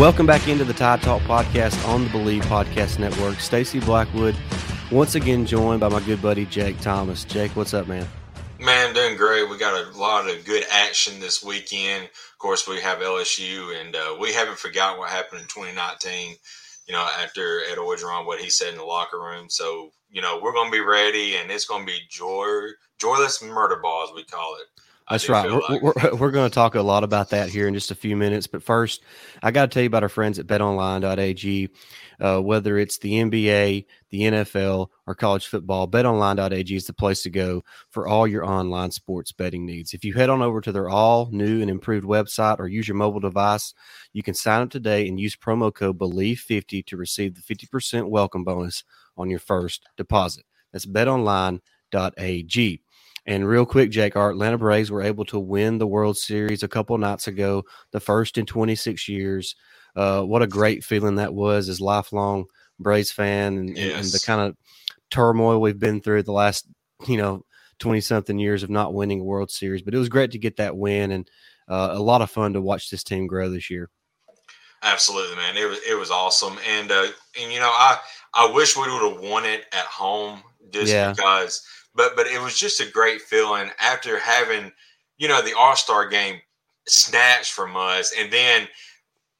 Welcome back into the Tide Talk podcast on the Believe Podcast Network. Stacey Blackwood, once again joined by my good buddy Jake Thomas. Jake, what's up, man? Man, doing great. We got a lot of good action this weekend. Of course, we have LSU, and uh, we haven't forgotten what happened in 2019. You know, after Ed Orgeron, what he said in the locker room. So, you know, we're going to be ready, and it's going to be joy, joyless murder ball, as we call it. That's right. We're, we're, we're, going to talk a lot about that here in just a few minutes. But first, I got to tell you about our friends at betonline.ag. Uh, whether it's the NBA, the NFL, or college football, betonline.ag is the place to go for all your online sports betting needs. If you head on over to their all new and improved website or use your mobile device, you can sign up today and use promo code BELIEVE50 to receive the 50% welcome bonus on your first deposit. That's betonline.ag. And real quick, Jake, our Atlanta Braves were able to win the World Series a couple nights ago, the first in 26 years. Uh, what a great feeling that was as lifelong Braves fan and, yes. and the kind of turmoil we've been through the last, you know, 20 something years of not winning a World Series. But it was great to get that win and uh, a lot of fun to watch this team grow this year. Absolutely, man. It was it was awesome, and uh, and you know I I wish we would have won it at home just yeah. because but but it was just a great feeling after having you know the All Star game snatched from us, and then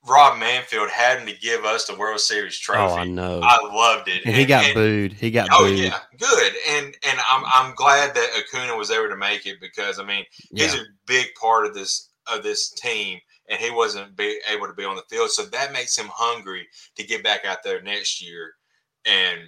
Rob Manfred having to give us the World Series trophy. Oh, I know. I loved it. And, and he got and, booed. He got oh, booed. yeah, good. And and I'm I'm glad that Acuna was able to make it because I mean he's yeah. a big part of this of this team, and he wasn't be, able to be on the field, so that makes him hungry to get back out there next year and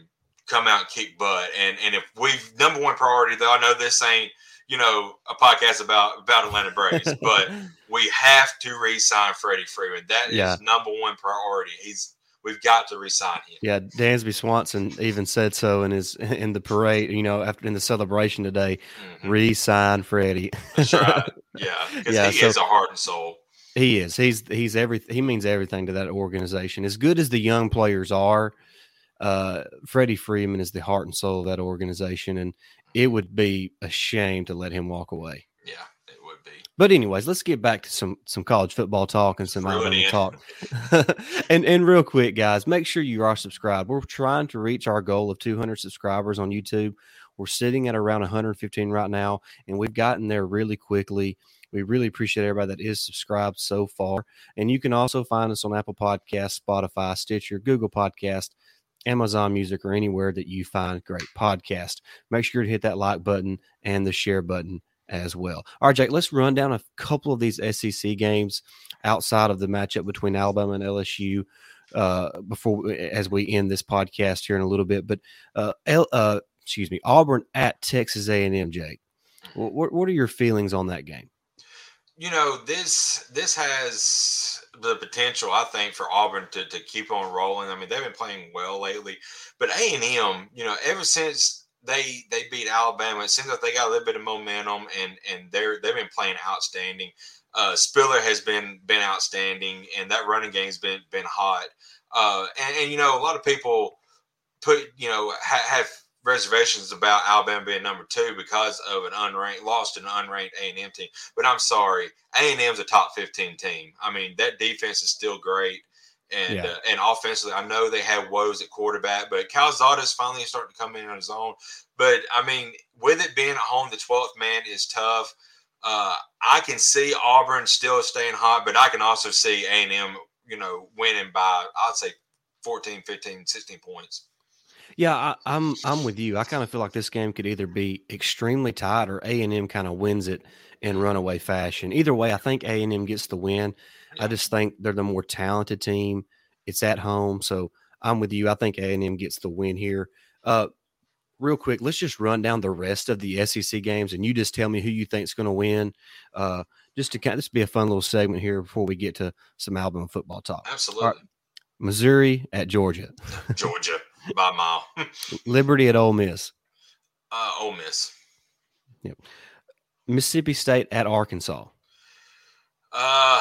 come out and kick butt. And and if we've number one priority, though I know this ain't you know a podcast about about Atlanta Braves, but we have to re-sign Freddie Freeman. That is yeah. number one priority. He's we've got to resign him. Yeah, Dansby Swanson even said so in his in the parade. You know, after in the celebration today, mm-hmm. re-sign Freddie. That's right. Yeah, because yeah, he so, is a heart and soul. He is. He's he's every he means everything to that organization. As good as the young players are, uh, Freddie Freeman is the heart and soul of that organization, and it would be a shame to let him walk away. Yeah, it would be. But anyways, let's get back to some some college football talk and some Alabama talk. and and real quick, guys, make sure you are subscribed. We're trying to reach our goal of 200 subscribers on YouTube. We're sitting at around 115 right now, and we've gotten there really quickly. We really appreciate everybody that is subscribed so far. And you can also find us on Apple Podcast, Spotify, Stitcher, Google Podcast, Amazon Music, or anywhere that you find great podcast. Make sure to hit that like button and the share button as well. All right, Jake, let's run down a couple of these SEC games outside of the matchup between Alabama and LSU uh, before as we end this podcast here in a little bit. But uh, L, uh, excuse me, Auburn at Texas A&M, Jake. What, what are your feelings on that game? You know this this has the potential, I think, for Auburn to, to keep on rolling. I mean, they've been playing well lately, but A and M, you know, ever since they they beat Alabama, it seems like they got a little bit of momentum, and and they're they've been playing outstanding. Uh, Spiller has been been outstanding, and that running game's been been hot. Uh, and, and you know, a lot of people put you know ha- have reservations about Alabama being number two because of an unranked lost an unranked A and M team. But I'm sorry, A and M's a top 15 team. I mean that defense is still great. And yeah. uh, and offensively, I know they had woes at quarterback, but Calzada is finally starting to come in on his own. But I mean, with it being at home, the 12th man is tough. Uh, I can see Auburn still staying hot, but I can also see A&M, you know, winning by, I'd say 14, 15, 16 points. Yeah, I, am I'm, I'm with you. I kind of feel like this game could either be extremely tight or A and M kind of wins it in runaway fashion. Either way, I think A and M gets the win. I just think they're the more talented team. It's at home, so I'm with you. I think A and M gets the win here. Uh, real quick, let's just run down the rest of the SEC games, and you just tell me who you think is going to win. Uh, just to kind of this be a fun little segment here before we get to some Alabama football talk. Absolutely. Missouri at Georgia, Georgia by a mile. Liberty at Ole Miss, uh, Ole Miss. Yep. Mississippi State at Arkansas. Uh,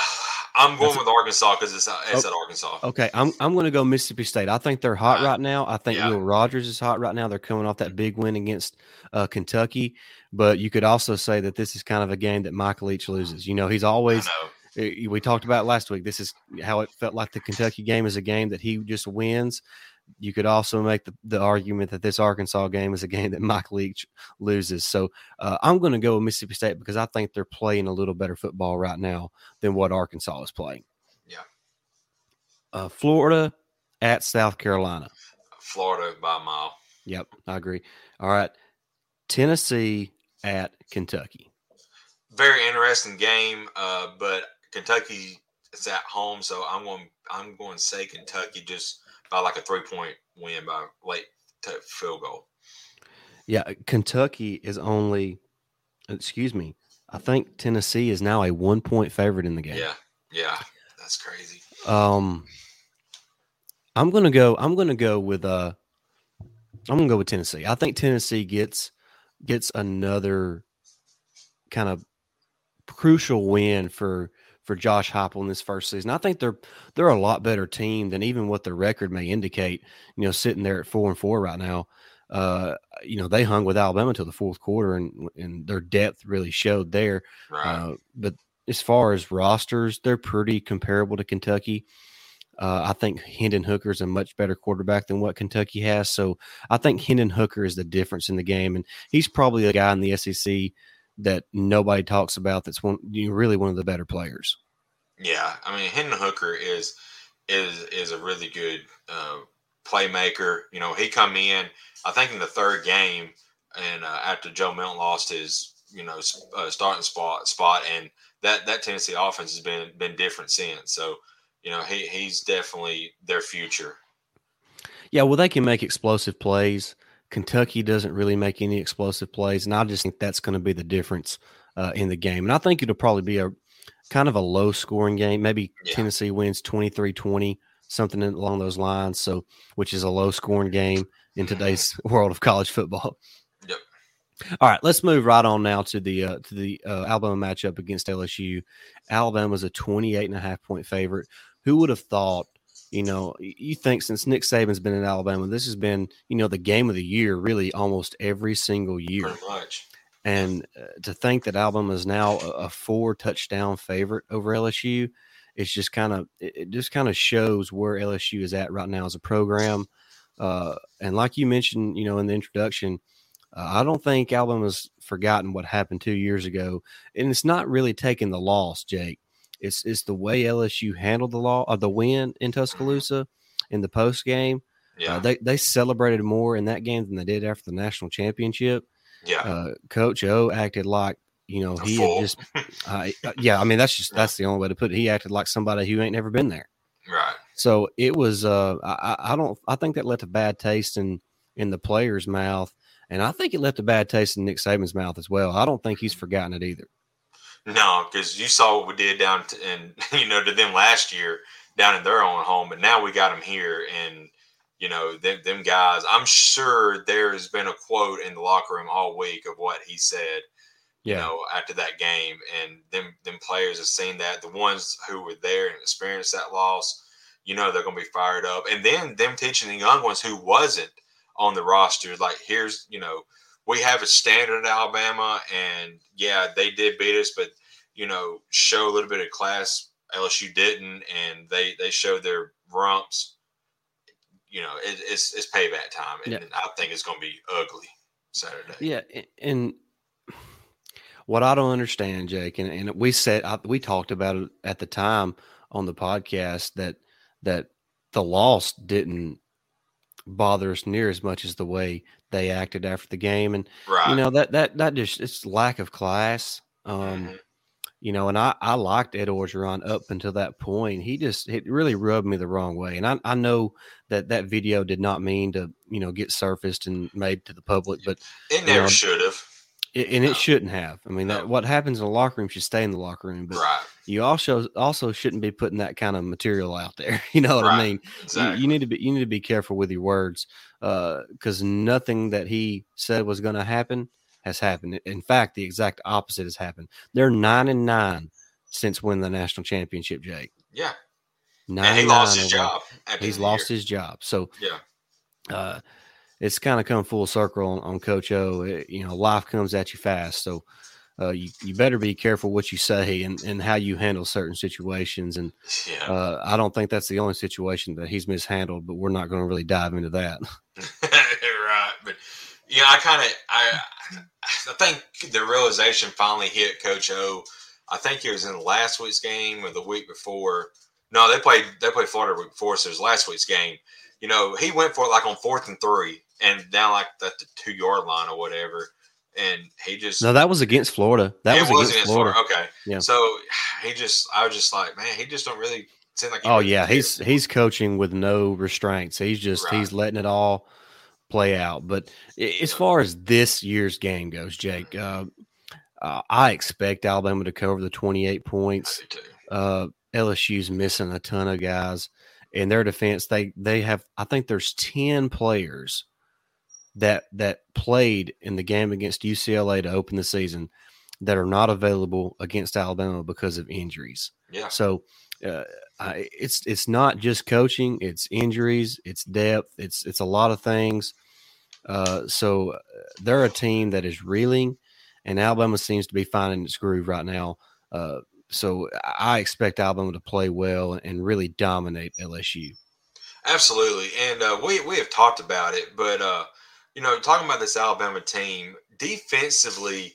I'm going That's- with Arkansas because it's, it's at Arkansas. Okay, I'm I'm going to go Mississippi State. I think they're hot Right. right now. I think Yeah. Will Rogers is hot right now. They're coming off that big win against uh, Kentucky, but you could also say that this is kind of a game that Michael Leach loses. You know, he's always eh, we talked about last week. This is how it felt like the Kentucky game is a game that he just wins. You could also make the, the argument that this Arkansas game is a game that Mike Leach loses. So uh, I'm going to go with Mississippi State because I think they're playing a little better football right now than what Arkansas is playing. Yeah. Uh, Florida at South Carolina. Florida by a mile. Yep, I agree. All right. Tennessee at Kentucky. Very interesting game, uh, but Kentucky is at home, so I'm going. I'm going to say Kentucky just by like a three point win by late field goal. Yeah, Kentucky is only, excuse me, I think Tennessee is now a one point favorite in the game. Yeah, yeah, that's crazy. Um, I'm gonna go. I'm gonna go with uh, I'm gonna go with Tennessee. I think Tennessee gets gets another kind of crucial win for for Josh Heupel in this first season. I think they're they're a lot better team than even what the record may indicate. You know, sitting there at four and four right now. Uh, you know, they hung with Alabama until the fourth quarter, and and their depth really showed there. Right. Uh, but as far as rosters, they're pretty comparable to Kentucky. Uh, I think Hendon Hooker is a much better quarterback than what Kentucky has. So I think Hendon Hooker is the difference in the game, and he's probably the guy in the SEC that nobody talks about. That's one you know, really one of the better players. Yeah, I mean Hendon Hooker is is is a really good uh, playmaker. You know, he come in I think in the third game, and uh, after Joe Milton lost his you know uh, starting spot spot, and that that Tennessee offense has been been different since. So you know he he's definitely their future. Yeah, well, they can make explosive plays. Kentucky doesn't really make any explosive plays, and I just think that's going to be the difference uh, in the game. And I think it'll probably be a kind of a low scoring game. Maybe Yeah. Tennessee wins 23 20, something along those lines. So, which is a low scoring game in today's world of college football. Yep. All right, let's move right on now to the uh, to the uh, Alabama matchup against LSU. Alabama's a 28 and a half point favorite. Who would have thought you know, you think since Nick Saban's been in Alabama, this has been, you know, the game of the year really almost every single year. And uh, to think that Alabama is now a, a four touchdown favorite over LSU, it's just kind of, it, it just kind of shows where LSU is at right now as a program. Uh, and like you mentioned, you know, in the introduction, uh, I don't think Alabama's forgotten what happened two years ago. And it's not really taking the loss, Jake. It's it's the way LSU handled the law of the win in Tuscaloosa in the post game. Yeah. Uh, they they celebrated more in that game than they did after the national championship. yeah. Uh, Coach O acted like you know he had just uh, yeah. I mean that's just that's the only way to put it. He acted like somebody who ain't never been there. right. So it was. Uh, I, I I don't. I think that left a bad taste in in the player's mouth, and I think it left a bad taste in Nick Saban's mouth as well. I don't think he's forgotten it either. No, because you saw what we did down to, and you know to them last year down in their own home, but now we got them here, and you know them, them guys. I'm sure there has been a quote in the locker room all week of what he said. You know after that game, and them them players have seen that. The ones who were there and experienced that loss, you know they're going to be fired up, and then them teaching the young ones who wasn't on the roster, like here's you know we have a standard Alabama, and yeah, they did beat us, but you know, show a little bit of class. LSU didn't, and they they showed their rumps. You know, it, it's it's payback time, and Yeah. I think it's going to be ugly Saturday. Yeah, and what I don't understand, Jake, and, and we said I, we talked about it at the time on the podcast that that the loss didn't bother us near as much as the way they acted after the game, and Right. you know that that that just it's lack of class. Um, Mhm. you know, and I, I liked Ed Orgeron up until that point. He just it really rubbed me the wrong way. And I, I know that that video did not mean to, you know, get surfaced and made to the public, but It never should have. It, and it shouldn't have. I mean, that what happens in the locker room should stay in the locker room, but Right. you also also shouldn't be putting that kind of material out there. You know what I mean? You- Exactly. You, need to be you need to be careful with your words because nothing that he said was going to happen has happened. In fact, the exact opposite has happened. They're nine and nine since winning the national championship. Jake yeah. nine And he lost his job. He's end of the lost year. his job. So Yeah. uh, it's kind of come full circle on, on Coach O. It- you know, life comes at you fast, so uh, you you better be careful what you say and, and how you handle certain situations. And Yeah. uh, I don't think that's the only situation that he's mishandled, but we're not going to really dive into that. right. But you know, I kind of I I think the realization finally hit Coach O. I think it was in last week's game or the week before. No, they played they played Florida week before, so it was last week's game. You know, he went for it like on fourth and three and down like at the two yard line or whatever. And he just No, that was against Florida. That it was, against, Florida. Okay. Yeah. So he just I was just like, man, he just don't really seem like Oh yeah, he's he's coaching with no restraints. He's just he's letting it all play out. But as far as this year's game goes, Jake, uh, uh, I expect Alabama to cover the 28 I points. Uh, LSU's missing a ton of guys. In their defense, they they have I think there's 10 players that that played in the game against UCLA to open the season that are not available against Alabama because of injuries. Yeah. So uh, I, it's it's not just coaching; it's injuries, it's depth, it's it's a lot of things. Uh, so uh, they're a team that is reeling, and Alabama seems to be finding its groove right now. Uh, so I expect Alabama to play well and really dominate LSU. Absolutely, and uh, we we have talked about it, but uh, you know, talking about this Alabama team defensively,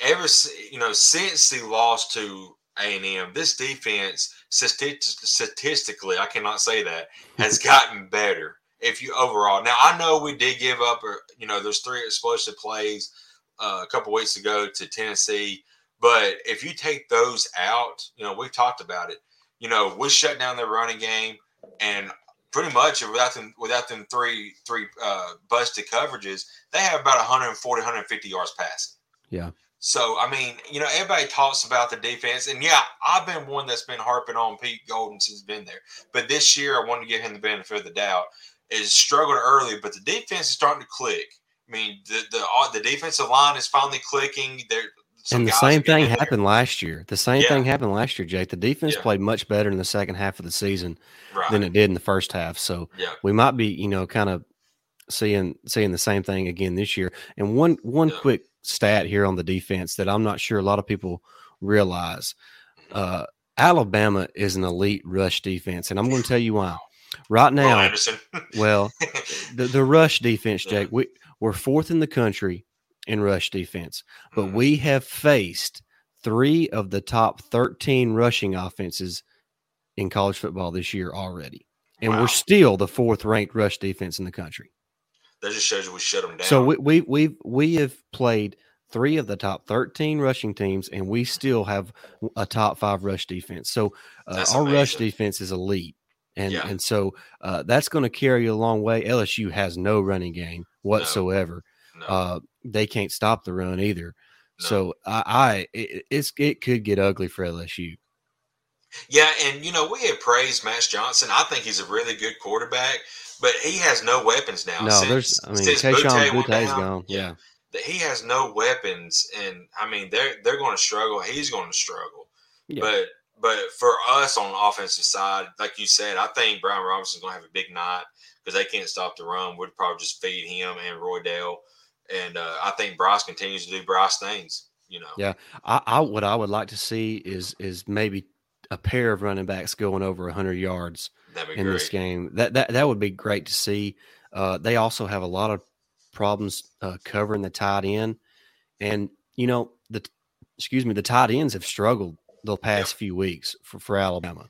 ever you know since the loss to A and M, this defense statistically, I cannot say that has gotten better. If you overall, now I know we did give up, or you know, there's three explosive plays uh, a couple weeks ago to Tennessee, but if you take those out, you know, we've talked about it. You know, we shut down their running game, and pretty much without them without them three three uh, busted coverages, they have about 140 150 yards passing. Yeah. So I mean, you know, everybody talks about the defense, and yeah, I've been one that's been harping on Pete Golding since he's been there. But this year, I wanted to give him the benefit of the doubt. Is struggled early, but the defense is starting to click. I mean, the the uh, the defensive line is finally clicking. There, some and the same thing there. happened last year. The same Yeah. thing happened last year, Jake. The defense Yeah. played much better in the second half of the season right? than it did in the first half. So yeah, we might be, you know, kind of seeing seeing the same thing again this year. And one one quick stat here on the defense that I'm not sure a lot of people realize. Mm-hmm. Uh, Alabama is an elite rush defense, and I'm going to tell you why. Right now, well, the, the rush defense. Jake, we, we're fourth in the country in rush defense, but Mhm. we have faced three of the top 13 rushing offenses in college football this year already. And Wow. we're still the fourth ranked rush defense in the country. that just shows you we shut them down. So we, we we've we have played three of the top 13 rushing teams, and we still have a top five rush defense. So uh, our rush defense is elite. And, Yeah. and so uh, that's going to carry you a long way. LSU has no running game whatsoever. no, Uh, they can't stop the run either. no. So I, I it, it's it could get ugly for LSU. Yeah, and you know we have praised Max Johnson. I think he's a really good quarterback, but he has no weapons now. No, Since- there's I mean since went Boutte's down, gone. Yeah. that he has no weapons, and I mean they're they're going to struggle. He's going to struggle, Yeah. but but for us on the offensive side, like you said, I think Brian Robinson's going to have a big night because they can't stop the run. We'd probably just feed him and Roydell, and uh, I think Bryce continues to do Bryce things. You know, Yeah. I, I what I would like to see is is maybe a pair of running backs going over 100 yards in great. this game. That that that would be great to see. Uh, they also have a lot of problems uh, covering the tight end, and you know the excuse me the tight ends have struggled the past few weeks for, for Alabama.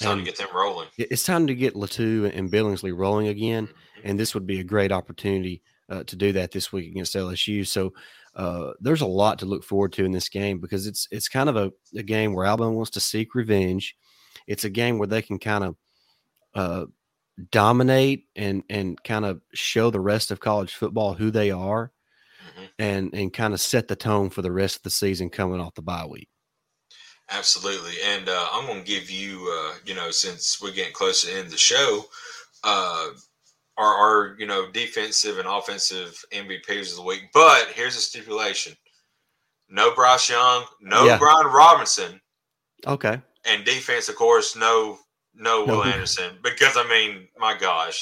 Time to get them rolling. it's time to get Latu and Billingsley rolling again, Mhm. and this would be a great opportunity uh, to do that this week against LSU. So uh, there's a lot to look forward to in this game because it's it's kind of a, a game where Alabama wants to seek revenge. It's a game where they can kind of uh, dominate and and kind of show the rest of college football who they are, mm-hmm. and and kind of set the tone for the rest of the season coming off the bye week. Absolutely, and uh, I'm going to give you, uh, you know, since we're getting close to the end of the show, uh, our, our you know defensive and offensive MVPs of the week. But here's a stipulation: no Bryce Young, no yeah. Brian Robinson. Okay. And defense, of course, no no Will Anderson because I mean, my gosh,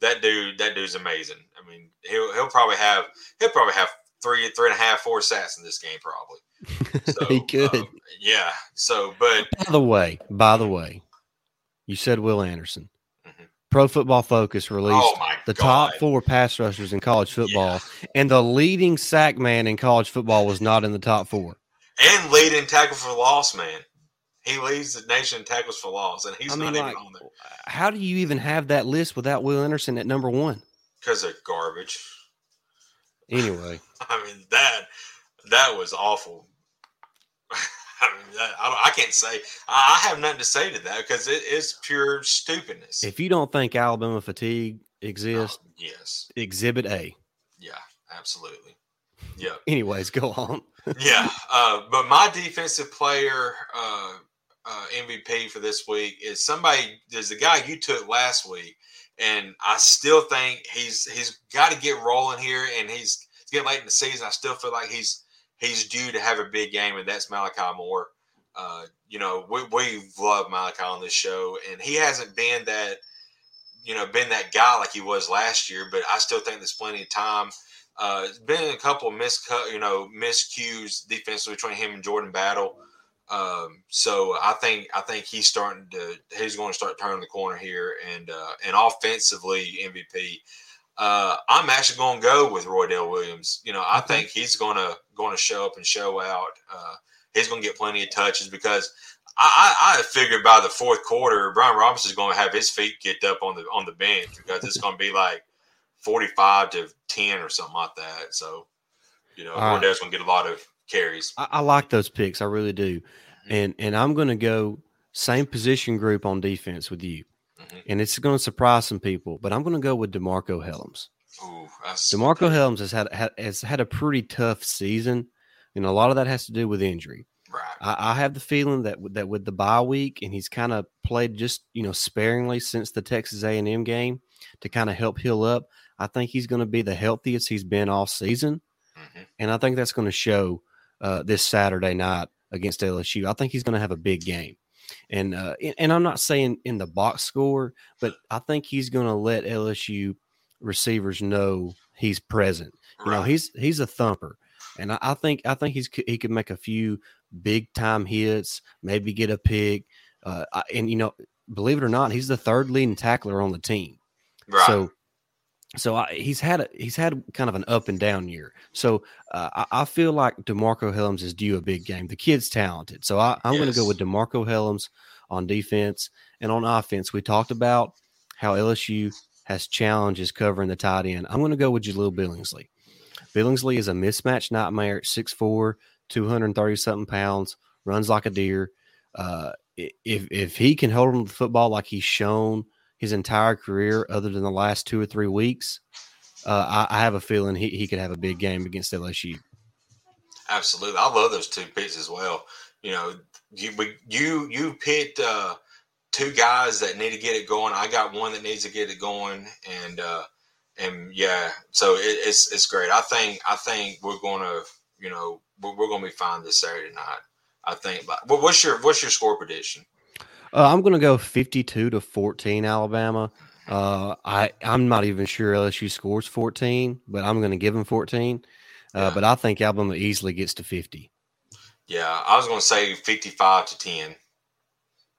that dude, that dude's amazing. I mean, he'll he'll probably have he'll probably have three three and a half four sacks in this game probably. So, he could. Um, yeah. So, but by the way, by the way, you said Will Anderson. Pro Football Focus released oh the God. top four pass rushers in college football, yeah. and the leading sack man in college football was not in the top four. And leading tackle for loss man. He leads the nation in tackles for loss, and he's I mean, not like, even on there. How do you even have that list without Will Anderson at number one? Because they're garbage. Anyway, I mean that that was awful. I mean, I, I, can't say I have nothing to say to that because it is pure stupidness. If you don't think Alabama fatigue exists, oh, yes, Exhibit A. Yeah, absolutely. Yeah. Anyways, go on. yeah, uh, but my defensive player uh, uh, MVP for this week is somebody. There's the guy you took last week, and I still think he's he's got to get rolling here, and he's, he's getting late in the season. I still feel like he's he's due to have a big game, and that's Malachi Moore. Uh, you know, we we love Malachi on this show, and he hasn't been that you know been that guy like he was last year, but I still think there's plenty of time. Uh, it's been a couple of you know, miscues defensively between him and Jordan Battle. Um, so I think I think he's starting to he's going to start turning the corner here, and uh, and offensively MVP. Uh, I'm actually going to go with Roydell Williams. You know, I think he's going to going to show up and show out. Uh, he's going to get plenty of touches because I, I, I figured by the fourth quarter, Brian Robinson is going to have his feet kicked up on the on the bench because it's going to be like 45 to 10 or something like that. So, you know, Roydell's going to get a lot of carries. I, I, like those picks. I really do. Mm-hmm. And and I'm going to go same position group on defense with you. Mm-hmm. And it's going to surprise some people, but I'm going to go with DeMarcco Hellams. Ooh, DeMarcco Hellams has had, has had a pretty tough season, and a lot of that has to do with injury. Right. I, I have the feeling that that with the bye week, and he's kind of played just you know sparingly since the Texas A&M game to kind of help heal up. I think he's going to be the healthiest he's been all season, mm-hmm. and I think that's going to show uh, this Saturday night against LSU. I think he's going to have a big game. And uh, and I'm not saying in the box score, but I think he's going to let LSU receivers know he's present. You know, he's he's a thumper, and I, I, think I think he's he could make a few big time hits, maybe get a pick. Uh, and you know, believe it or not, he's the third leading tackler on the team. Right. So so I, he's had a, he's had kind of an up and down year. So uh, I, I, feel like DeMarcco Hellams is due a big game. The kid's talented, so I, am yes. going to go with DeMarcco Hellams on defense and on offense. We talked about how LSU has challenges covering the tight end. I'm going to go with Jahleel Billingsley. Billingsley is a mismatch nightmare at 6'4", 230 something pounds, runs like a deer. Uh, if if he can hold on to the football like he's shown his entire career, other than the last two or three weeks, uh, I, I, have a feeling he, he could have a big game against LSU. Absolutely, I love those two picks as well. You know, you you you picked uh, two guys that need to get it going. I got one that needs to get it going, and uh, and yeah, so it, it's it's great. I think I think we're gonna you know we're, we're gonna be fine this Saturday night. I think. But what's your what's your score prediction? Uh, I'm going to go 52 to 14 Alabama. Uh, I I'm not even sure LSU scores 14, but I'm going to give them 14. Uh, yeah. But I think Alabama easily gets to 50. Yeah, I was going to say 55 to 10.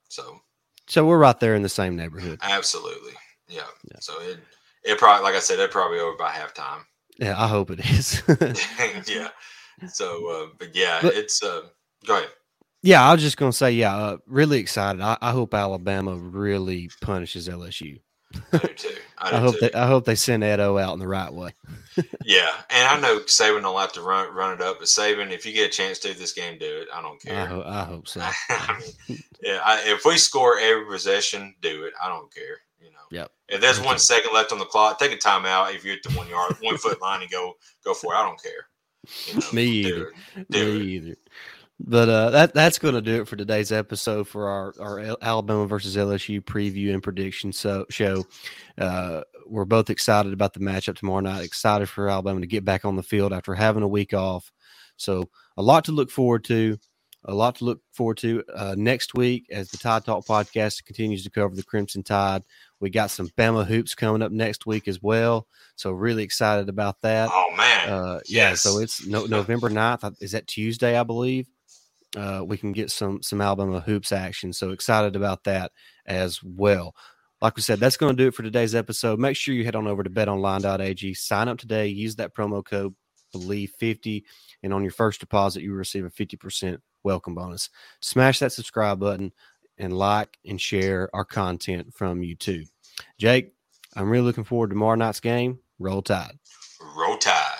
So. So we're right there in the same neighborhood. Absolutely. Yeah. yeah. So it it probably like I said, it probably over by halftime. Yeah, I hope it is. yeah. So, uh, but yeah, but, it's uh, go ahead. Yeah, I was just going to say, yeah, uh, really excited. I, I, hope Alabama really punishes LSU. I do too. I, do I hope too. they I hope they send Edo out in the right way. yeah, and I know Saban don't like to run run it up, but Saban, if you get a chance to this game, do it. I don't I, care. ho- I hope so. I mean, yeah, I, if we score every possession, do it. I don't care. You know. Yep. If there's one second left on the clock, take a timeout. If you're at the one yard, one foot line, and go go for it. I don't care. You know, Me do either. it. Do Me it. either. But uh, that that's going to do it for today's episode for our our Alabama versus LSU preview and prediction so show. Uh, we're both excited about the matchup tomorrow night. Excited for Alabama to get back on the field after having a week off. So a lot to look forward to. A lot to look forward to uh, next week as the Tide Talk podcast continues to cover the Crimson Tide. We got some Bama hoops coming up next week as well. So really excited about that. Oh man. Uh, yeah, so it's no, November 9th. uh, Is that Tuesday, I believe? Uh, we can get some some Alabama hoops action. So excited about that as well. Like we said, that's going to do it for today's episode. Make sure you head on over to betonline.ag, sign up today, use that promo code believe50, and on your first deposit, you receive a 50% welcome bonus. Smash that subscribe button and like and share our content from YouTube. Jake, I'm really looking forward to tomorrow night's game. Roll Tide. Roll Tide.